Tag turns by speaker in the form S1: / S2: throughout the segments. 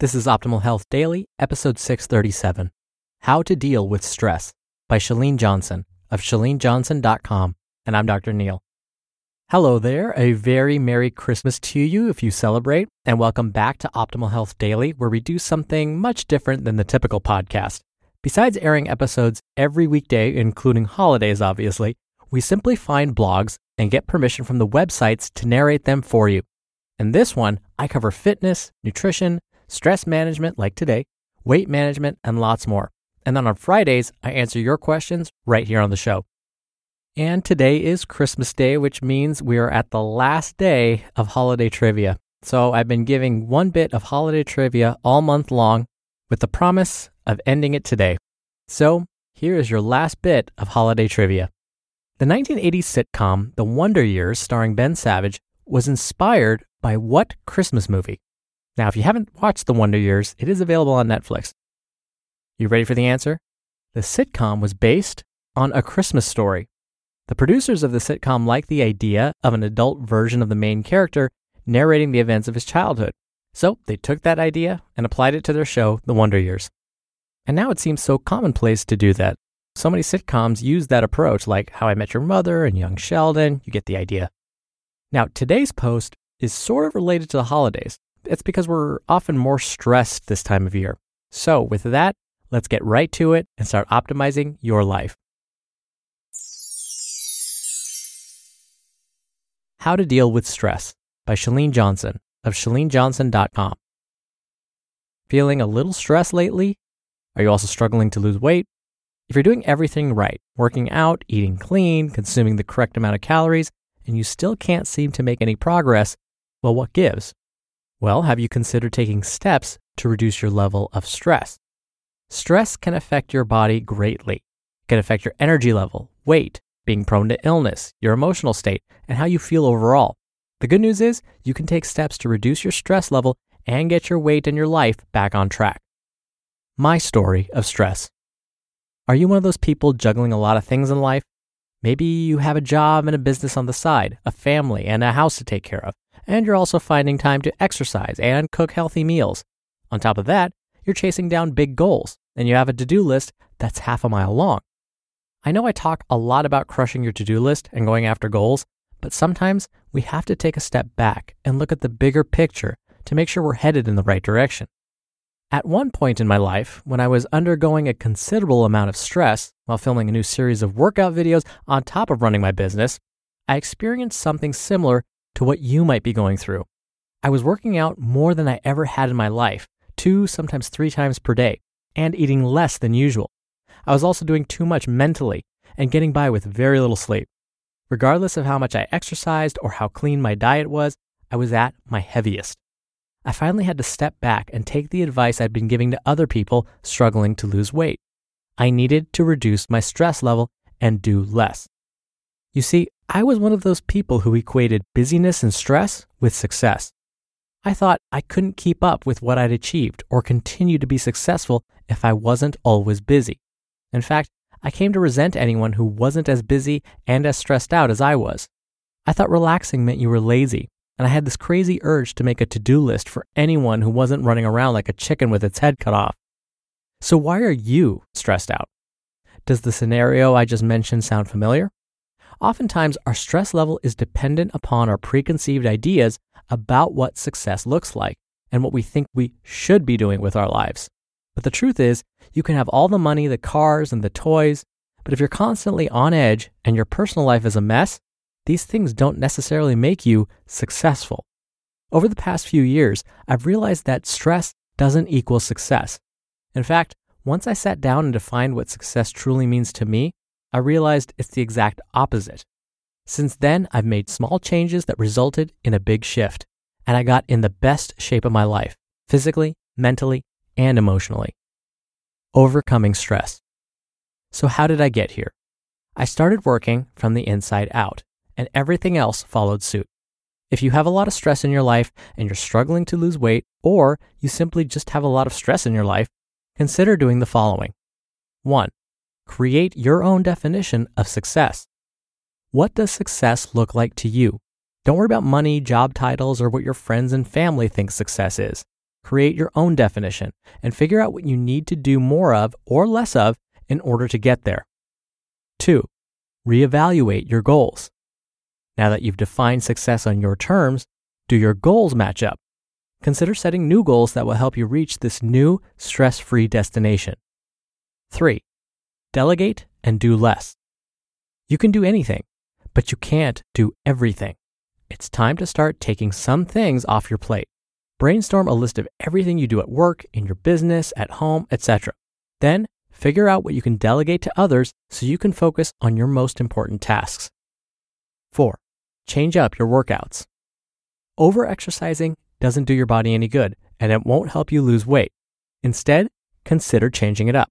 S1: This is Optimal Health Daily, episode 637 How to Deal with Stress by Chalene Johnson of chalenejohnson.com. And I'm Dr. Neal. Hello there. A very Merry Christmas to you if you celebrate, and welcome back to Optimal Health Daily, where we do something much different than the typical podcast. Besides airing episodes every weekday, including holidays, obviously, we simply find blogs and get permission from the websites to narrate them for you. In this one, I cover fitness, nutrition, stress management like today, weight management, and lots more. And then on Fridays, I answer your questions right here on the show. And today is Christmas Day, which means we are at the last day of holiday trivia. So I've been giving one bit of holiday trivia all month long with the promise of ending it today. So here is your last bit of holiday trivia. The 1980s sitcom The Wonder Years, starring Ben Savage, was inspired by what Christmas movie? Now, if you haven't watched The Wonder Years, it is available on Netflix. You ready for the answer? The sitcom was based on A Christmas Story. The producers of the sitcom liked the idea of an adult version of the main character narrating the events of his childhood. So they took that idea and applied it to their show, The Wonder Years. And now it seems so commonplace to do that. So many sitcoms use that approach, like How I Met Your Mother and Young Sheldon. You get the idea. Now, today's post is sort of related to the holidays. It's because we're often more stressed this time of year. So, with that, let's get right to it and start optimizing your life. How to Deal with Stress by Chalene Johnson of chalenejohnson.com. Feeling a little stressed lately? Are you also struggling to lose weight? If you're doing everything right, working out, eating clean, consuming the correct amount of calories, and you still can't seem to make any progress, well, what gives? Well, have you considered taking steps to reduce your level of stress? Stress can affect your body greatly. It can affect your energy level, weight, being prone to illness, your emotional state, and how you feel overall. The good news is you can take steps to reduce your stress level and get your weight and your life back on track. My story of stress. Are you one of those people juggling a lot of things in life? Maybe you have a job and a business on the side, a family, and a house to take care of and you're also finding time to exercise and cook healthy meals. On top of that, you're chasing down big goals, and you have a to do list that's half a mile long. I know I talk a lot about crushing your to do list and going after goals, but sometimes we have to take a step back and look at the bigger picture to make sure we're headed in the right direction. At one point in my life, when I was undergoing a considerable amount of stress while filming a new series of workout videos on top of running my business, I experienced something similar to what you might be going through. I was working out more than I ever had in my life, two, sometimes three times per day, and eating less than usual. I was also doing too much mentally and getting by with very little sleep. Regardless of how much I exercised or how clean my diet was, I was at my heaviest. I finally had to step back and take the advice I'd been giving to other people struggling to lose weight. I needed to reduce my stress level and do less. You see, I was one of those people who equated busyness and stress with success. I thought I couldn't keep up with what I'd achieved or continue to be successful if I wasn't always busy. In fact, I came to resent anyone who wasn't as busy and as stressed out as I was. I thought relaxing meant you were lazy, and I had this crazy urge to make a to do list for anyone who wasn't running around like a chicken with its head cut off. So, why are you stressed out? Does the scenario I just mentioned sound familiar? Oftentimes, our stress level is dependent upon our preconceived ideas about what success looks like and what we think we should be doing with our lives. But the truth is, you can have all the money, the cars, and the toys, but if you're constantly on edge and your personal life is a mess, these things don't necessarily make you successful. Over the past few years, I've realized that stress doesn't equal success. In fact, once I sat down and defined what success truly means to me, I realized it's the exact opposite. Since then, I've made small changes that resulted in a big shift, and I got in the best shape of my life, physically, mentally, and emotionally. Overcoming stress. So, how did I get here? I started working from the inside out, and everything else followed suit. If you have a lot of stress in your life and you're struggling to lose weight, or you simply just have a lot of stress in your life, consider doing the following. 1. Create your own definition of success. What does success look like to you? Don't worry about money, job titles, or what your friends and family think success is. create your own definition and figure out what you need to do more of or less of in order to get there. Two, reevaluate your goals. Now that you've defined success on your terms, do your goals match up? Consider setting new goals that will help you reach this new stress free destination. Three, delegate and do less. You can do anything, but you can't do everything. It's time to start taking some things off your plate. Brainstorm a list of everything you do at work, in your business, at home, etc. Then figure out what you can delegate to others so you can focus on your most important tasks. 4. Change up your workouts. Overexercising doesn't do your body any good and it won't help you lose weight. Instead, consider changing it up.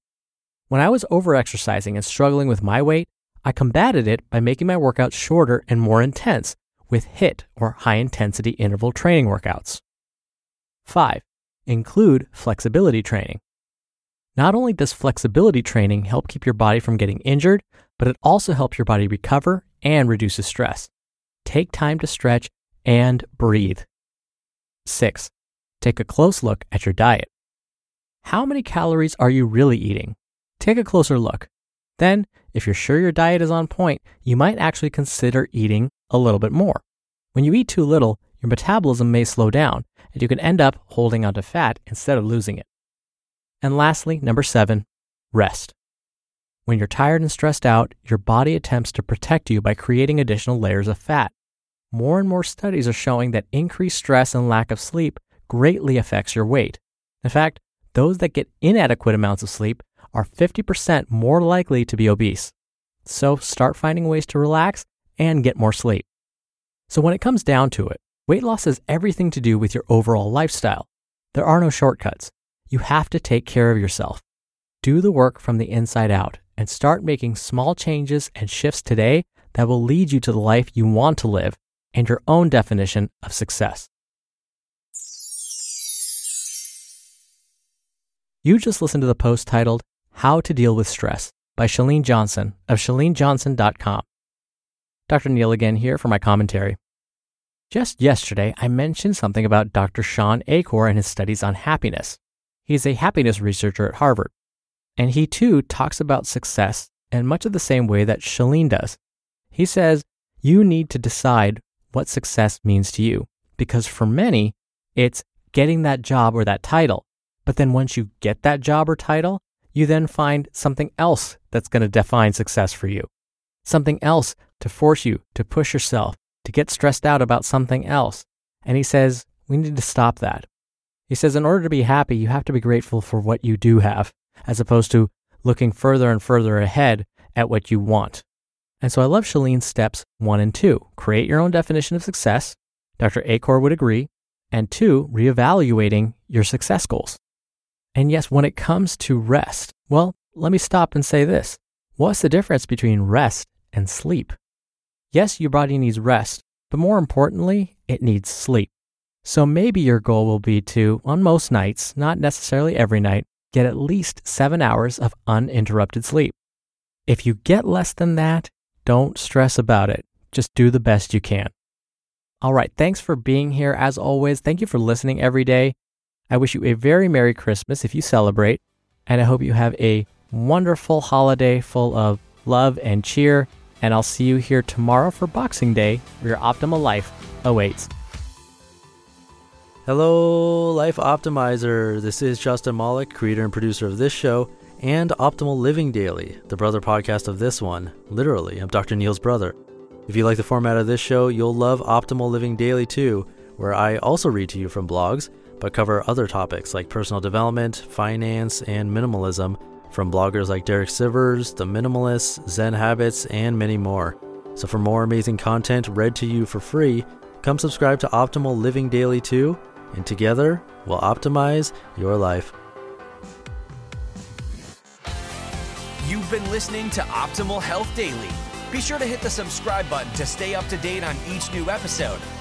S1: When I was overexercising and struggling with my weight, I combated it by making my workouts shorter and more intense with HIIT or high intensity interval training workouts. 5. Include flexibility training. Not only does flexibility training help keep your body from getting injured, but it also helps your body recover and reduces stress. Take time to stretch and breathe. 6. Take a close look at your diet. How many calories are you really eating? Take a closer look. Then, if you're sure your diet is on point, you might actually consider eating a little bit more. When you eat too little, your metabolism may slow down, and you can end up holding onto fat instead of losing it. And lastly, number seven, rest. When you're tired and stressed out, your body attempts to protect you by creating additional layers of fat. More and more studies are showing that increased stress and lack of sleep greatly affects your weight. In fact, those that get inadequate amounts of sleep are 50% more likely to be obese. So start finding ways to relax and get more sleep. So when it comes down to it, weight loss has everything to do with your overall lifestyle. There are no shortcuts. You have to take care of yourself. Do the work from the inside out and start making small changes and shifts today that will lead you to the life you want to live and your own definition of success. You just listened to the post titled How to Deal with Stress by Chalene Johnson of chalenejohnson.com. Dr. Neal again here for my commentary. Just yesterday, I mentioned something about Dr. Shawn Achor and his studies on happiness. He's a happiness researcher at Harvard, and he too talks about success in much of the same way that Chalene does. He says you need to decide what success means to you, because for many, it's getting that job or that title. But then once you get that job or title, you then find something else that's going to define success for you. Something else to force you to push yourself, to get stressed out about something else. And he says, we need to stop that. He says, in order to be happy, you have to be grateful for what you do have, as opposed to looking further and further ahead at what you want. And so I love Chalene's steps one and two. Create your own definition of success. Dr. Achor would agree. And two, reevaluating your success goals. And yes, when it comes to rest, well, let me stop and say this. What's the difference between rest and sleep. Yes, your body needs rest, but more importantly, it needs sleep. So maybe your goal will be to, on most nights, not necessarily every night, get at least seven hours of uninterrupted sleep. If you get less than that, don't stress about it. Just do the best you can. All right, thanks for being here as always. Thank you for listening every day. I wish you a very Merry Christmas if you celebrate, and I hope you have a wonderful holiday full of love and cheer and I'll see you here tomorrow for Boxing Day, where your optimal life awaits.
S2: Hello, Life Optimizer. This is Justin Malik, creator and producer of this show and Optimal Living Daily, the brother podcast of this one. Literally, I'm Dr. Neal's brother. If you like the format of this show, you'll love Optimal Living Daily too, where I also read to you from blogs, but cover other topics like personal development, finance, and minimalism from bloggers like Derek Sivers, The Minimalists, Zen Habits, and many more. So for more amazing content read to you for free, come subscribe to Optimal Living Daily too, and together we'll optimize your life.
S3: You've been listening to Optimal Health Daily. Be sure to hit the subscribe button to stay up to date on each new episode